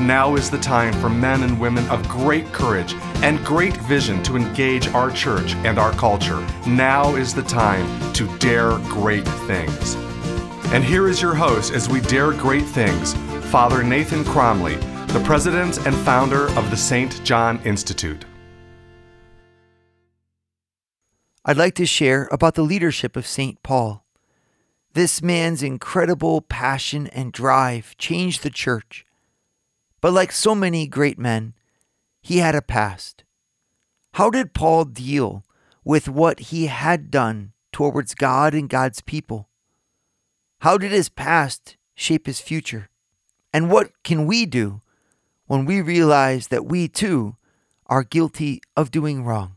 Now is the time for men and women of great courage and great vision to engage our church and our culture. Now is the time to dare great things. And here is your host as we dare great things, Father Nathan Cromly, the president and founder of the St. John Institute. I'd like to share about the leadership of St. Paul. This man's incredible passion and drive changed the church. But like so many great men, he had a past. How did Paul deal with what he had done towards God and God's people? How did his past shape his future? And what can we do when we realize that we too are guilty of doing wrong?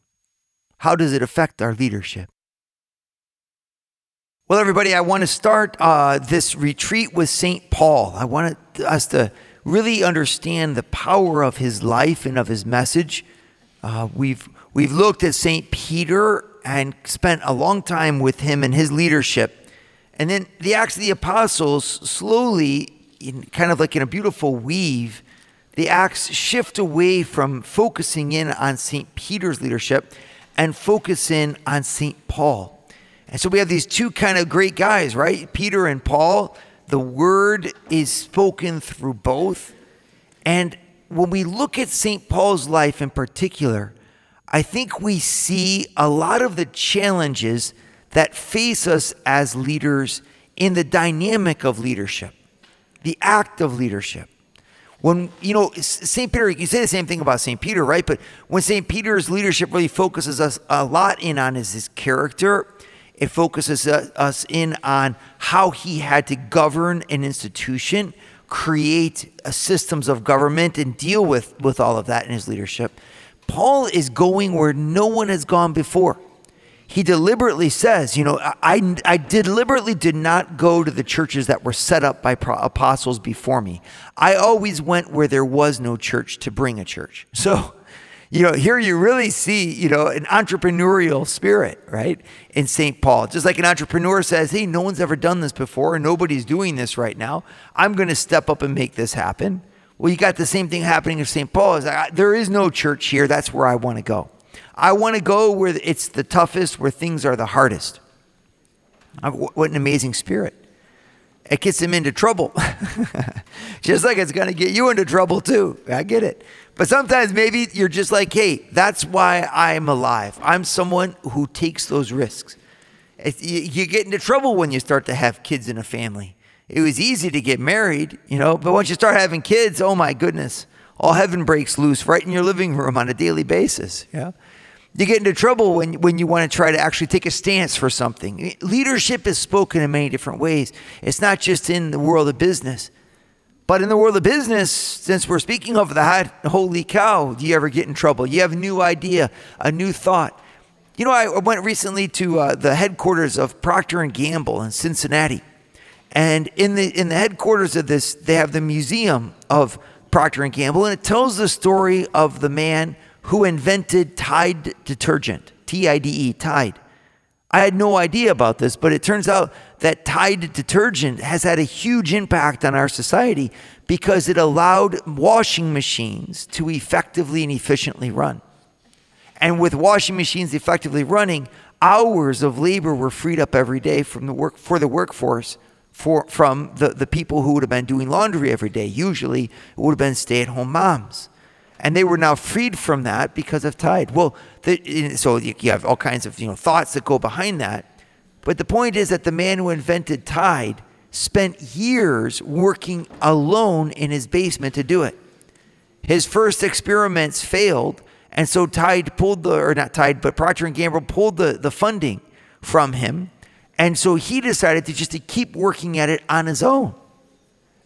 How does it affect our leadership? Well, everybody, I want to start uh, this retreat with St. Paul. I want us to really understand the power of his life and of his message. Uh, we've, we've looked at St. Peter and spent a long time with him and his leadership. And then the Acts of the Apostles slowly, in, kind of like in a beautiful weave, the Acts shift away from focusing in on St. Peter's leadership and focus in on St. Paul. And so we have these two kind of great guys, right? Peter and Paul. The word is spoken through both. And when we look at St. Paul's life in particular, I think we see a lot of the challenges that face us as leaders in the dynamic of leadership, the act of leadership when you know St. Peter, you say the same thing about St. Peter, right? But when St. Peter's leadership really focuses us a lot in on is his character, it focuses us in on how he had to govern an institution, create uh, systems of government, and deal with with all of that in his leadership. Paul is going where no one has gone before he deliberately says, you know, I, I deliberately did not go to the churches that were set up by apostles before me. I always went where there was no church to bring a church. So, you know, here you really see, you know, an entrepreneurial spirit, right? In St. Paul. Just like an entrepreneur says, hey, no one's ever done this before and nobody's doing this right now. I'm going to step up and make this happen. Well, you got the same thing happening in St. Paul. Is there is no church here. That's where I want to go. I want to go where it's the toughest, where things are the hardest. Uh, what an amazing spirit. It gets him into trouble. just like it's going to get you into trouble too. I get it. But sometimes maybe you're just like, hey, that's why I'm alive. I'm someone who takes those risks. You get into trouble when you start to have kids in a family. It was easy to get married, you know, but once you start having kids, oh my goodness, all heaven breaks loose right in your living room on a daily basis. Yeah. You get into trouble when, when you want to try to actually take a stance for something. Leadership is spoken in many different ways. It's not just in the world of business. But in the world of business, since we're speaking of that, holy cow, do you ever get in trouble? You have a new idea, a new thought. You know, I went recently to uh, the headquarters of Procter and Gamble in Cincinnati, and in the in the headquarters of this, they have the museum of Procter and Gamble, and it tells the story of the man who invented Tide detergent, T I D E, Tide. I had no idea about this, but it turns out that Tide detergent has had a huge impact on our society because it allowed washing machines to effectively and efficiently run. And with washing machines effectively running, hours of labor were freed up every day from the work for the workforce for from the, the people who would have been doing laundry every day. Usually it would have been stay-at-home moms and they were now freed from that because of Tide. Well, the, so you have all kinds of you know thoughts that go behind that, but the point is that the man who invented Tide spent years working alone in his basement to do it. His first experiments failed, and so Tide pulled the or not Tide, but Procter and Gamble pulled the, the funding from him, and so he decided to just to keep working at it on his own.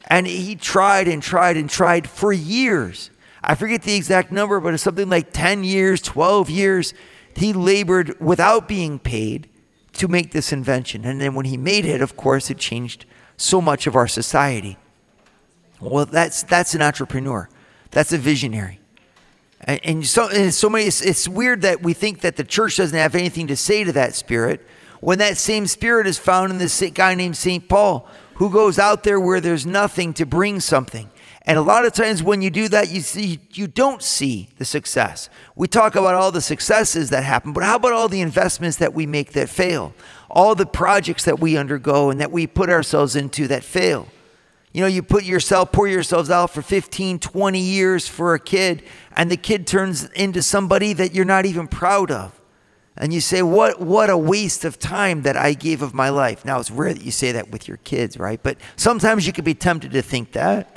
And he tried and tried and tried for years I forget the exact number, but it's something like 10 years, 12 years. He labored without being paid to make this invention. And then when he made it, of course, it changed so much of our society. Well, that's, that's an entrepreneur, that's a visionary. And, and so, and so many, it's, it's weird that we think that the church doesn't have anything to say to that spirit when that same spirit is found in this guy named St. Paul who goes out there where there's nothing to bring something. And a lot of times when you do that, you see you don't see the success. We talk about all the successes that happen, but how about all the investments that we make that fail? All the projects that we undergo and that we put ourselves into that fail. You know, you put yourself, pour yourselves out for 15, 20 years for a kid, and the kid turns into somebody that you're not even proud of. And you say, what, what a waste of time that I gave of my life. Now, it's rare that you say that with your kids, right? But sometimes you could be tempted to think that.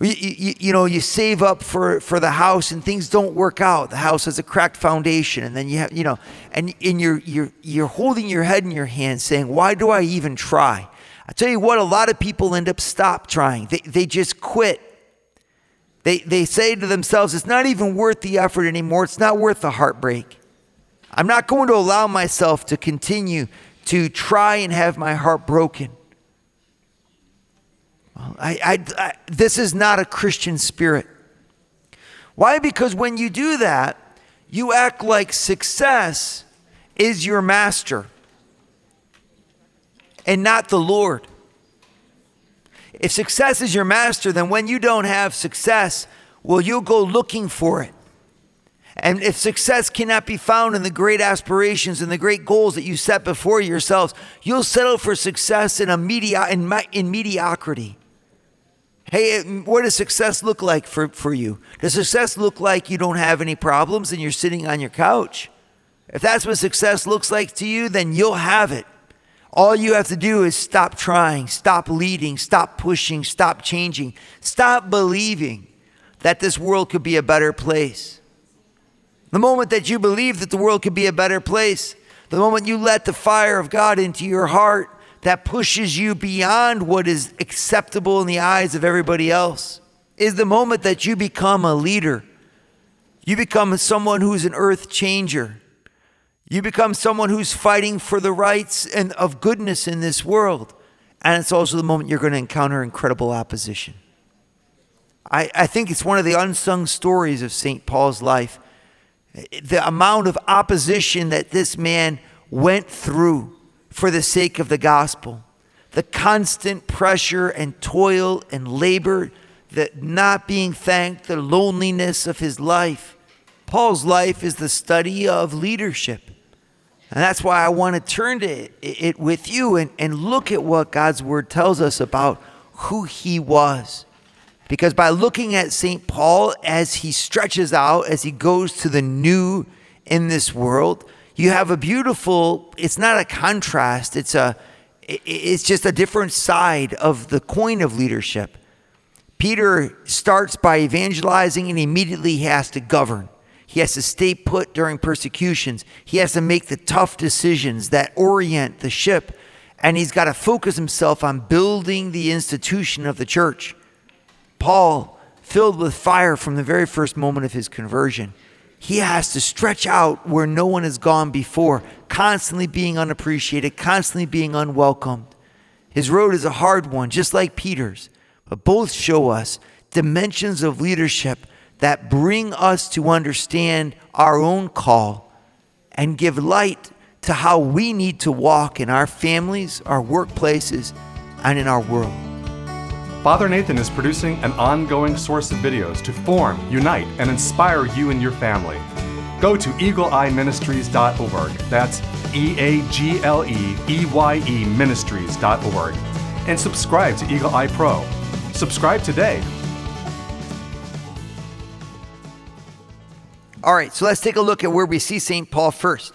You, you, you, know, you save up for, for the house and things don't work out. The house has a cracked foundation, and then you have, you know, and, and you're, you're, you're holding your head in your hand saying, Why do I even try? I tell you what, a lot of people end up stop trying. They, they just quit. They, they say to themselves, It's not even worth the effort anymore. It's not worth the heartbreak. I'm not going to allow myself to continue to try and have my heart broken. I, I, I, this is not a Christian spirit. Why? Because when you do that, you act like success is your master and not the Lord. If success is your master, then when you don't have success, well, you'll go looking for it. And if success cannot be found in the great aspirations and the great goals that you set before yourselves, you'll settle for success in, a in, in mediocrity. Hey, what does success look like for, for you? Does success look like you don't have any problems and you're sitting on your couch? If that's what success looks like to you, then you'll have it. All you have to do is stop trying, stop leading, stop pushing, stop changing, stop believing that this world could be a better place. The moment that you believe that the world could be a better place, the moment you let the fire of God into your heart, that pushes you beyond what is acceptable in the eyes of everybody else is the moment that you become a leader. You become someone who's an earth changer. You become someone who's fighting for the rights and of goodness in this world. And it's also the moment you're going to encounter incredible opposition. I, I think it's one of the unsung stories of St. Paul's life. The amount of opposition that this man went through for the sake of the gospel. The constant pressure and toil and labor, the not being thanked, the loneliness of his life. Paul's life is the study of leadership. And that's why I want to turn to it, it with you and, and look at what God's word tells us about who he was. Because by looking at St. Paul as he stretches out, as he goes to the new in this world, you have a beautiful it's not a contrast it's a it's just a different side of the coin of leadership. Peter starts by evangelizing and immediately he has to govern. He has to stay put during persecutions. He has to make the tough decisions that orient the ship. And he's got to focus himself on building the institution of the church. Paul filled with fire from the very first moment of his conversion he has to stretch out where no one has gone before, constantly being unappreciated, constantly being unwelcomed. His road is a hard one, just like Peter's, but both show us dimensions of leadership that bring us to understand our own call and give light to how we need to walk in our families, our workplaces, and in our world. Father Nathan is producing an ongoing source of videos to form, unite, and inspire you and your family. Go to eagleeyeministries.org. That's E A G L E E Y E ministries.org. And subscribe to Eagle Eye Pro. Subscribe today. All right, so let's take a look at where we see St. Paul first.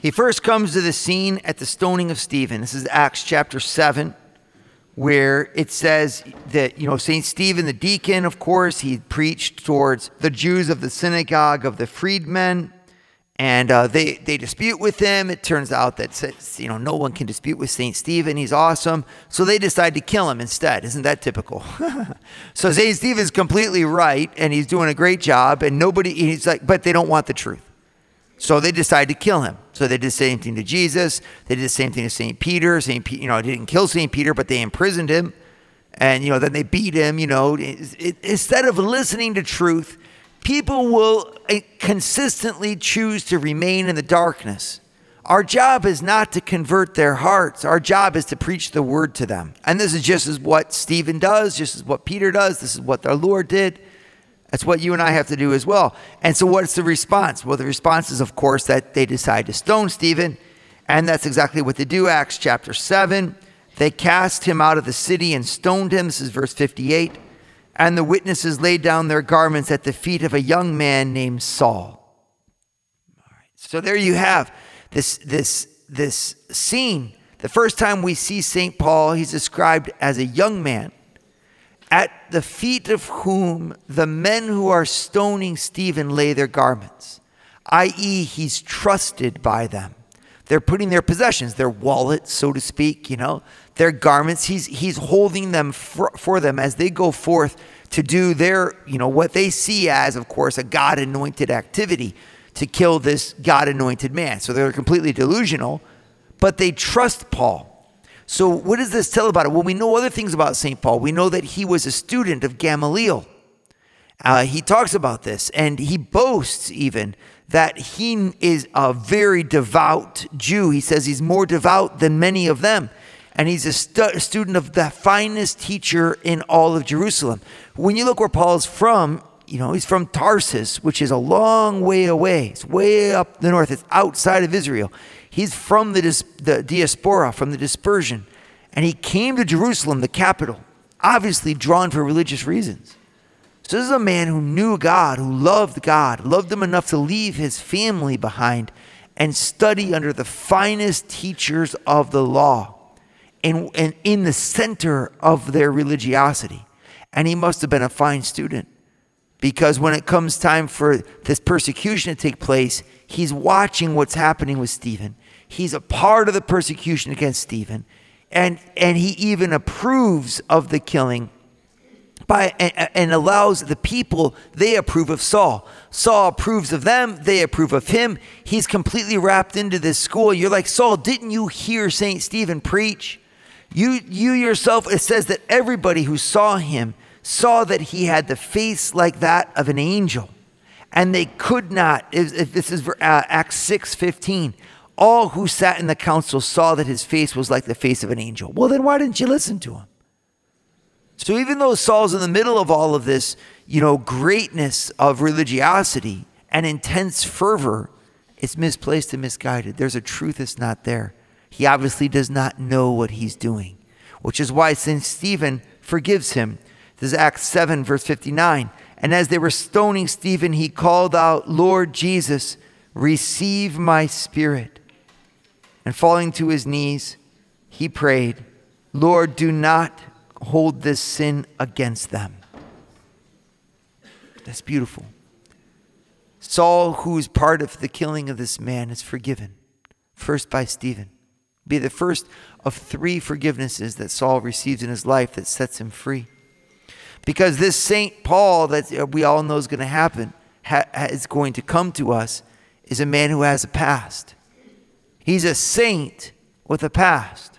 He first comes to the scene at the stoning of Stephen. This is Acts chapter 7 where it says that, you know, St. Stephen, the deacon, of course, he preached towards the Jews of the synagogue of the freedmen. And uh, they, they dispute with him. It turns out that, you know, no one can dispute with St. Stephen. He's awesome. So they decide to kill him instead. Isn't that typical? so St. Stephen's completely right, and he's doing a great job. And nobody, he's like, but they don't want the truth. So they decide to kill him. So they did the same thing to Jesus. They did the same thing to St. Peter. St. Peter, you know, didn't kill St. Peter, but they imprisoned him. And, you know, then they beat him, you know. It, it, instead of listening to truth, people will eh, consistently choose to remain in the darkness. Our job is not to convert their hearts. Our job is to preach the word to them. And this is just as what Stephen does, just as what Peter does. This is what our Lord did. That's what you and I have to do as well. And so, what's the response? Well, the response is, of course, that they decide to stone Stephen. And that's exactly what they do. Acts chapter 7. They cast him out of the city and stoned him. This is verse 58. And the witnesses laid down their garments at the feet of a young man named Saul. All right. So, there you have this, this, this scene. The first time we see St. Paul, he's described as a young man at the feet of whom the men who are stoning Stephen lay their garments, i.e., he's trusted by them. They're putting their possessions, their wallet, so to speak, you know, their garments. He's, he's holding them for, for them as they go forth to do their, you know, what they see as, of course, a God anointed activity to kill this God anointed man. So they're completely delusional, but they trust Paul. So, what does this tell about it? Well, we know other things about St. Paul. We know that he was a student of Gamaliel. Uh, he talks about this and he boasts even that he is a very devout Jew. He says he's more devout than many of them. And he's a stu- student of the finest teacher in all of Jerusalem. When you look where Paul's from, you know, he's from Tarsus, which is a long way away. It's way up the north. It's outside of Israel. He's from the, dis- the diaspora, from the dispersion. And he came to Jerusalem, the capital, obviously drawn for religious reasons. So, this is a man who knew God, who loved God, loved him enough to leave his family behind and study under the finest teachers of the law and, and in the center of their religiosity. And he must have been a fine student because when it comes time for this persecution to take place, he's watching what's happening with Stephen. He's a part of the persecution against Stephen. And, and he even approves of the killing by, and, and allows the people, they approve of Saul. Saul approves of them, they approve of him. He's completely wrapped into this school. You're like, Saul, didn't you hear St. Stephen preach? You, you yourself, it says that everybody who saw him saw that he had the face like that of an angel. And they could not, if, if this is uh, Acts 6 15, all who sat in the council saw that his face was like the face of an angel. Well, then why didn't you listen to him? So even though Saul's in the middle of all of this, you know, greatness of religiosity and intense fervor, it's misplaced and misguided. There's a truth that's not there. He obviously does not know what he's doing, which is why St. Stephen forgives him. This is Acts 7, verse 59. And as they were stoning Stephen, he called out, Lord Jesus, receive my spirit. And falling to his knees, he prayed, Lord, do not hold this sin against them. That's beautiful. Saul, who is part of the killing of this man, is forgiven, first by Stephen. Be the first of three forgivenesses that Saul receives in his life that sets him free. Because this Saint Paul that we all know is going to happen, ha- is going to come to us, is a man who has a past. He's a saint with a past.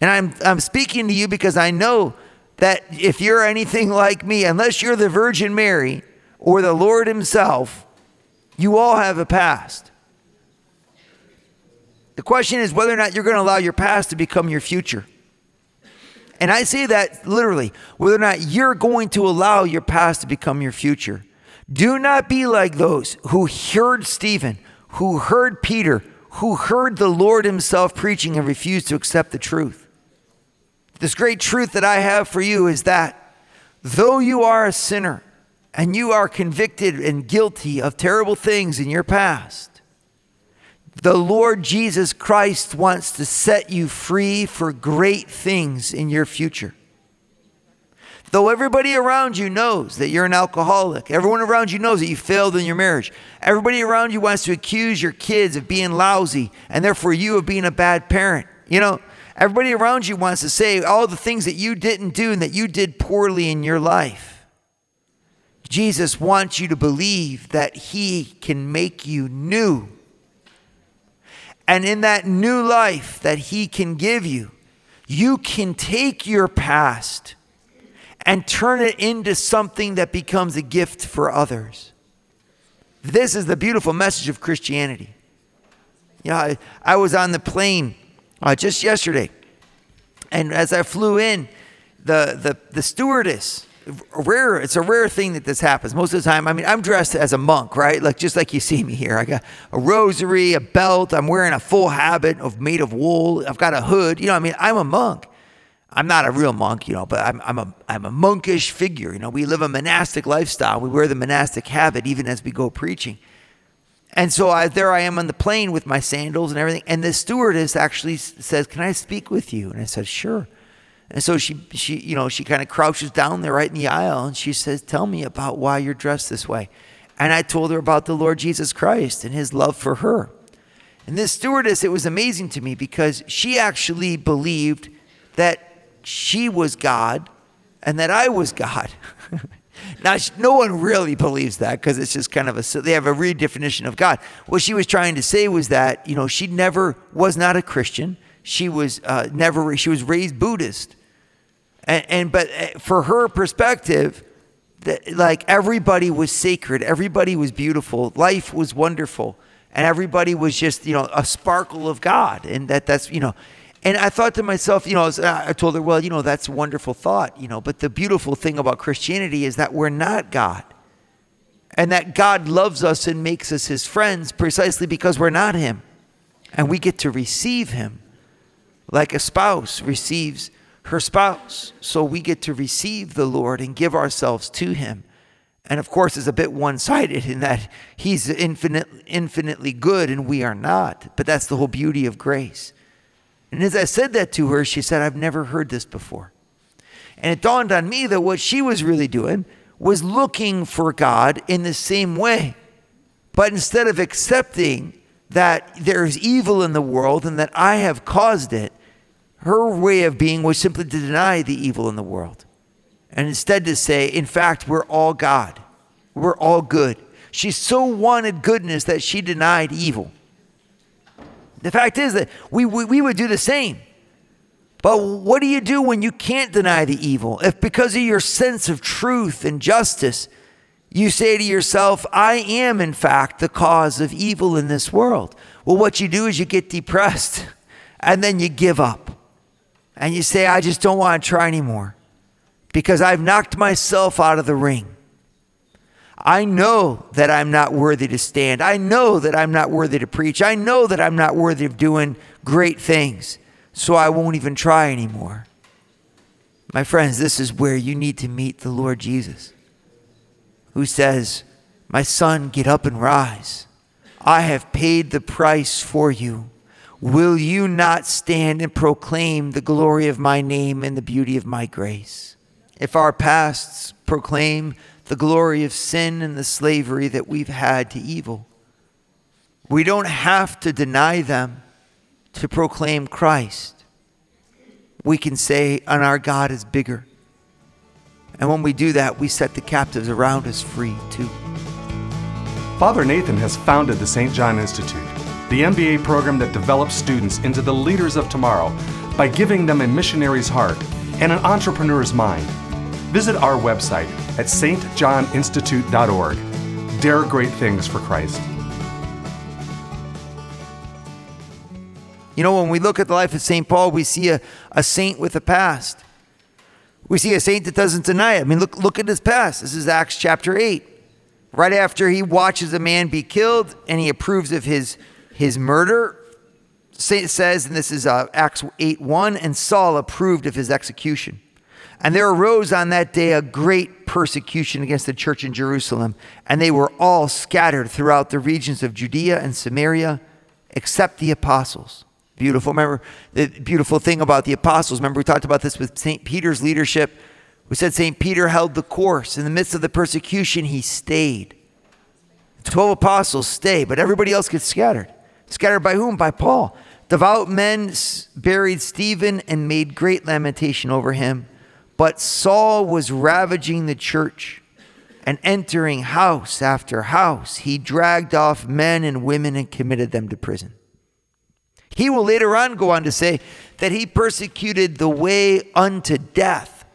And I'm, I'm speaking to you because I know that if you're anything like me, unless you're the Virgin Mary or the Lord Himself, you all have a past. The question is whether or not you're going to allow your past to become your future. And I say that literally, whether or not you're going to allow your past to become your future. Do not be like those who heard Stephen, who heard Peter, who heard the Lord himself preaching and refused to accept the truth. This great truth that I have for you is that though you are a sinner and you are convicted and guilty of terrible things in your past, the Lord Jesus Christ wants to set you free for great things in your future. Though everybody around you knows that you're an alcoholic, everyone around you knows that you failed in your marriage, everybody around you wants to accuse your kids of being lousy and therefore you of being a bad parent. You know, everybody around you wants to say all the things that you didn't do and that you did poorly in your life. Jesus wants you to believe that He can make you new And in that new life that He can give you, you can take your past and turn it into something that becomes a gift for others. This is the beautiful message of Christianity. Yeah, I, I was on the plane uh, just yesterday, and as I flew in, the, the, the stewardess, rare, it's a rare thing that this happens. Most of the time, I mean, I'm dressed as a monk, right? Like just like you see me here. I got a rosary, a belt, I'm wearing a full habit of made of wool, I've got a hood. You know, I mean, I'm a monk. I'm not a real monk, you know, but I'm, I'm, a, I'm a monkish figure. You know, we live a monastic lifestyle. We wear the monastic habit even as we go preaching. And so I, there I am on the plane with my sandals and everything. And the stewardess actually says, Can I speak with you? And I said, Sure. And so she, she you know, she kind of crouches down there right in the aisle and she says, Tell me about why you're dressed this way. And I told her about the Lord Jesus Christ and his love for her. And this stewardess, it was amazing to me because she actually believed that she was God and that I was God. now, no one really believes that because it's just kind of a, they have a redefinition of God. What she was trying to say was that, you know, she never was not a Christian. She was uh, never, she was raised Buddhist. And, and but uh, for her perspective, that like everybody was sacred, everybody was beautiful, life was wonderful, and everybody was just, you know, a sparkle of God. And that that's, you know, and I thought to myself, you know, uh, I told her, well, you know, that's a wonderful thought, you know, but the beautiful thing about Christianity is that we're not God. And that God loves us and makes us his friends precisely because we're not him. And we get to receive him like a spouse receives her spouse. So we get to receive the Lord and give ourselves to him. And of course, it's a bit one sided in that he's infinite, infinitely good and we are not. But that's the whole beauty of grace. And as I said that to her, she said, I've never heard this before. And it dawned on me that what she was really doing was looking for God in the same way. But instead of accepting that there's evil in the world and that I have caused it, her way of being was simply to deny the evil in the world. And instead to say, in fact, we're all God. We're all good. She so wanted goodness that she denied evil. The fact is that we, we, we would do the same. But what do you do when you can't deny the evil? If because of your sense of truth and justice, you say to yourself, I am in fact the cause of evil in this world. Well, what you do is you get depressed and then you give up. And you say, I just don't want to try anymore because I've knocked myself out of the ring. I know that I'm not worthy to stand. I know that I'm not worthy to preach. I know that I'm not worthy of doing great things. So I won't even try anymore. My friends, this is where you need to meet the Lord Jesus, who says, My son, get up and rise. I have paid the price for you. Will you not stand and proclaim the glory of my name and the beauty of my grace? If our pasts proclaim the glory of sin and the slavery that we've had to evil. We don't have to deny them to proclaim Christ. We can say, and our God is bigger. And when we do that, we set the captives around us free too. Father Nathan has founded the St. John Institute, the MBA program that develops students into the leaders of tomorrow by giving them a missionary's heart and an entrepreneur's mind. Visit our website at stjohninstitute.org. Dare great things for Christ. You know, when we look at the life of St. Paul, we see a, a saint with a past. We see a saint that doesn't deny it. I mean, look, look at his past. This is Acts chapter 8. Right after he watches a man be killed and he approves of his, his murder, Saint says, and this is uh, Acts 8 1, and Saul approved of his execution. And there arose on that day a great persecution against the church in Jerusalem, and they were all scattered throughout the regions of Judea and Samaria, except the apostles. Beautiful. Remember the beautiful thing about the apostles. Remember, we talked about this with St. Peter's leadership. We said St. Peter held the course. In the midst of the persecution, he stayed. The 12 apostles stay, but everybody else gets scattered. Scattered by whom? By Paul. Devout men buried Stephen and made great lamentation over him. But Saul was ravaging the church and entering house after house. He dragged off men and women and committed them to prison. He will later on go on to say that he persecuted the way unto death.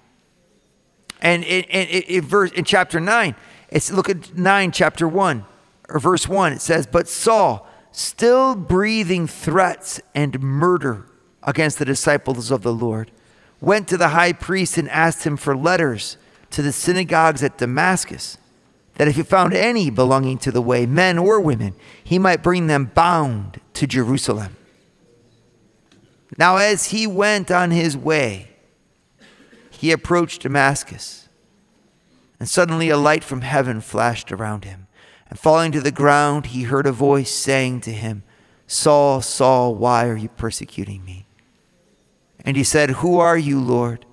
And in, in, in, verse, in chapter 9, it's look at 9, chapter 1, or verse 1, it says, But Saul, still breathing threats and murder against the disciples of the Lord, went to the high priest and asked him for letters to the synagogues at Damascus, that if he found any belonging to the way, men or women, he might bring them bound to Jerusalem. Now, as he went on his way, he approached Damascus, and suddenly a light from heaven flashed around him. And falling to the ground, he heard a voice saying to him, Saul, Saul, why are you persecuting me? And he said, Who are you, Lord?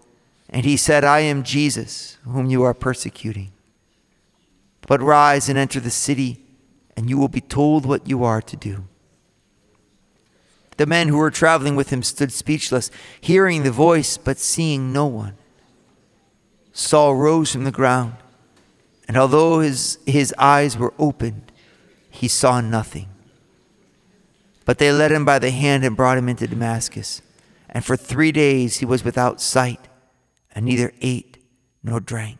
And he said, I am Jesus, whom you are persecuting. But rise and enter the city, and you will be told what you are to do. The men who were traveling with him stood speechless, hearing the voice, but seeing no one. Saul rose from the ground, and although his, his eyes were opened, he saw nothing. But they led him by the hand and brought him into Damascus. And for three days he was without sight, and neither ate nor drank.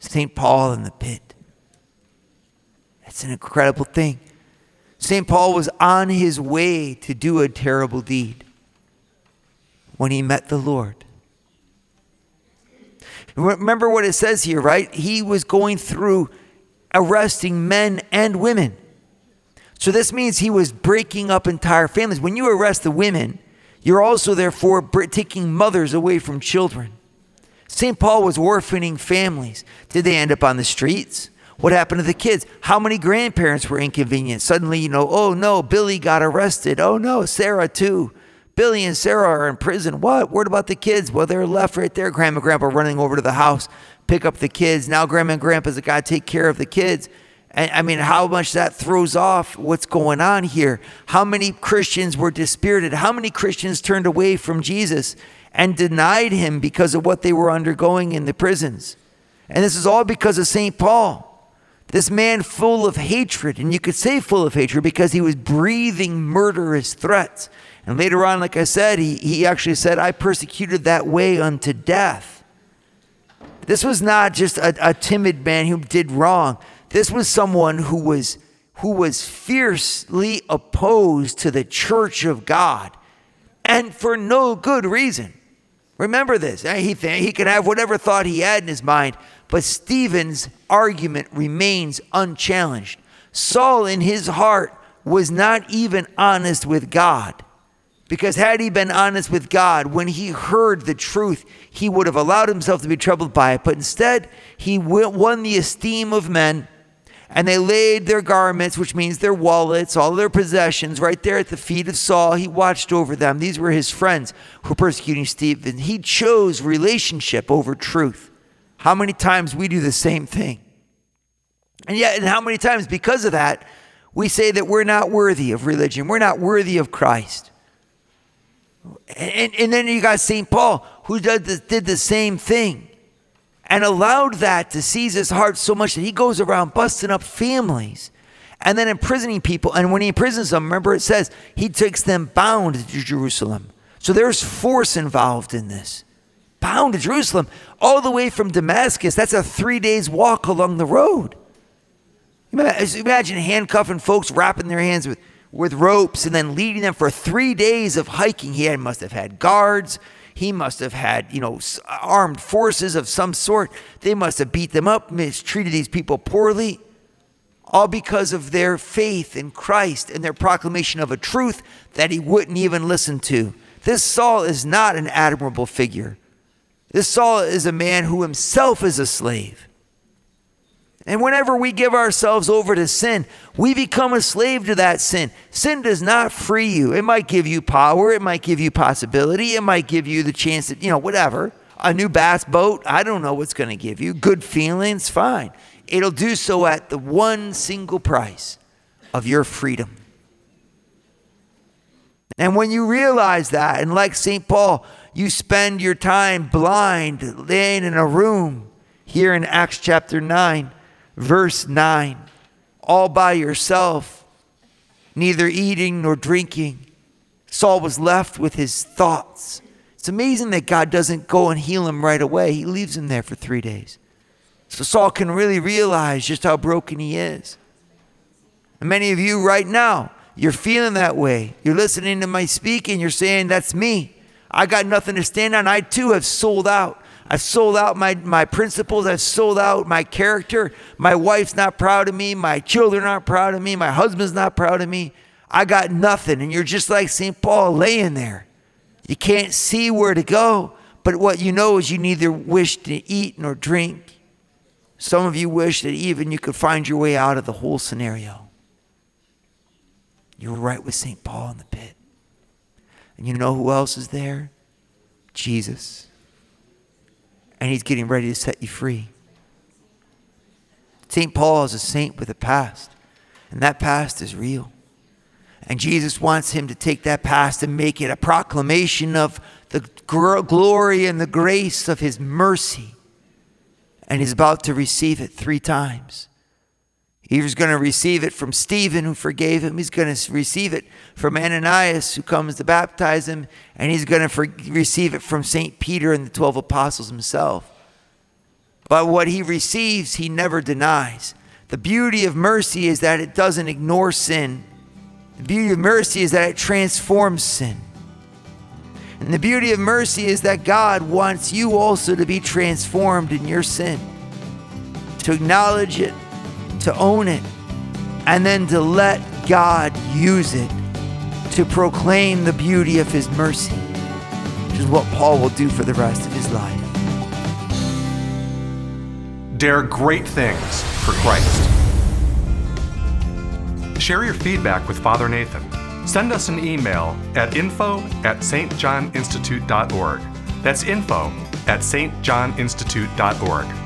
St. Paul in the pit. It's an incredible thing. St. Paul was on his way to do a terrible deed when he met the Lord. Remember what it says here, right? He was going through arresting men and women. So this means he was breaking up entire families. When you arrest the women, you're also therefore taking mothers away from children. St. Paul was orphaning families. Did they end up on the streets? What happened to the kids? How many grandparents were inconvenienced? Suddenly, you know, oh no, Billy got arrested. Oh no, Sarah too. Billy and Sarah are in prison. What? What about the kids? Well, they're left right there. Grandma and grandpa running over to the house, pick up the kids. Now, grandma and grandpa's got to take care of the kids. And I mean, how much that throws off what's going on here. How many Christians were dispirited? How many Christians turned away from Jesus and denied him because of what they were undergoing in the prisons? And this is all because of St. Paul. This man full of hatred, and you could say full of hatred because he was breathing murderous threats. And later on, like I said, he, he actually said, I persecuted that way unto death. This was not just a, a timid man who did wrong. This was someone who was who was fiercely opposed to the church of God and for no good reason. Remember this. Eh, he, he could have whatever thought he had in his mind, but Stephen's argument remains unchallenged. Saul, in his heart, was not even honest with God. Because had he been honest with God, when he heard the truth, he would have allowed himself to be troubled by it. But instead, he won the esteem of men, and they laid their garments, which means their wallets, all their possessions, right there at the feet of Saul. He watched over them. These were his friends who were persecuting Stephen. He chose relationship over truth. How many times we do the same thing? And yet, and how many times, because of that, we say that we're not worthy of religion, we're not worthy of Christ. And, and then you got St. Paul, who did the, did the same thing and allowed that to seize his heart so much that he goes around busting up families and then imprisoning people. And when he imprisons them, remember it says he takes them bound to Jerusalem. So there's force involved in this bound to Jerusalem, all the way from Damascus. That's a three days walk along the road. Imagine handcuffing folks, wrapping their hands with, with ropes, and then leading them for three days of hiking. He had, must have had guards. He must have had, you know, armed forces of some sort. They must have beat them up, mistreated these people poorly, all because of their faith in Christ and their proclamation of a truth that he wouldn't even listen to. This Saul is not an admirable figure. This Saul is a man who himself is a slave. And whenever we give ourselves over to sin, we become a slave to that sin. Sin does not free you. It might give you power, it might give you possibility, it might give you the chance that, you know, whatever. A new bass boat, I don't know what's going to give you. Good feelings, fine. It'll do so at the one single price of your freedom. And when you realize that, and like St. Paul, you spend your time blind, laying in a room here in Acts chapter 9, verse 9, all by yourself, neither eating nor drinking. Saul was left with his thoughts. It's amazing that God doesn't go and heal him right away, he leaves him there for three days. So Saul can really realize just how broken he is. And many of you right now, you're feeling that way. You're listening to my speaking, you're saying, That's me. I got nothing to stand on. I too have sold out. I've sold out my, my principles. I've sold out my character. My wife's not proud of me. My children aren't proud of me. My husband's not proud of me. I got nothing. And you're just like St. Paul laying there. You can't see where to go. But what you know is you neither wish to eat nor drink. Some of you wish that even you could find your way out of the whole scenario. You were right with St. Paul in the pit. And you know who else is there? Jesus. And he's getting ready to set you free. St. Paul is a saint with a past, and that past is real. And Jesus wants him to take that past and make it a proclamation of the glory and the grace of his mercy. And he's about to receive it three times. He was going to receive it from Stephen, who forgave him. He's going to receive it from Ananias, who comes to baptize him. And he's going to for- receive it from St. Peter and the 12 apostles himself. But what he receives, he never denies. The beauty of mercy is that it doesn't ignore sin. The beauty of mercy is that it transforms sin. And the beauty of mercy is that God wants you also to be transformed in your sin, to acknowledge it to own it, and then to let God use it to proclaim the beauty of His mercy, which is what Paul will do for the rest of his life. Dare great things for Christ. Share your feedback with Father Nathan. Send us an email at info at stjohninstitute.org. That's info at stjohninstitute.org.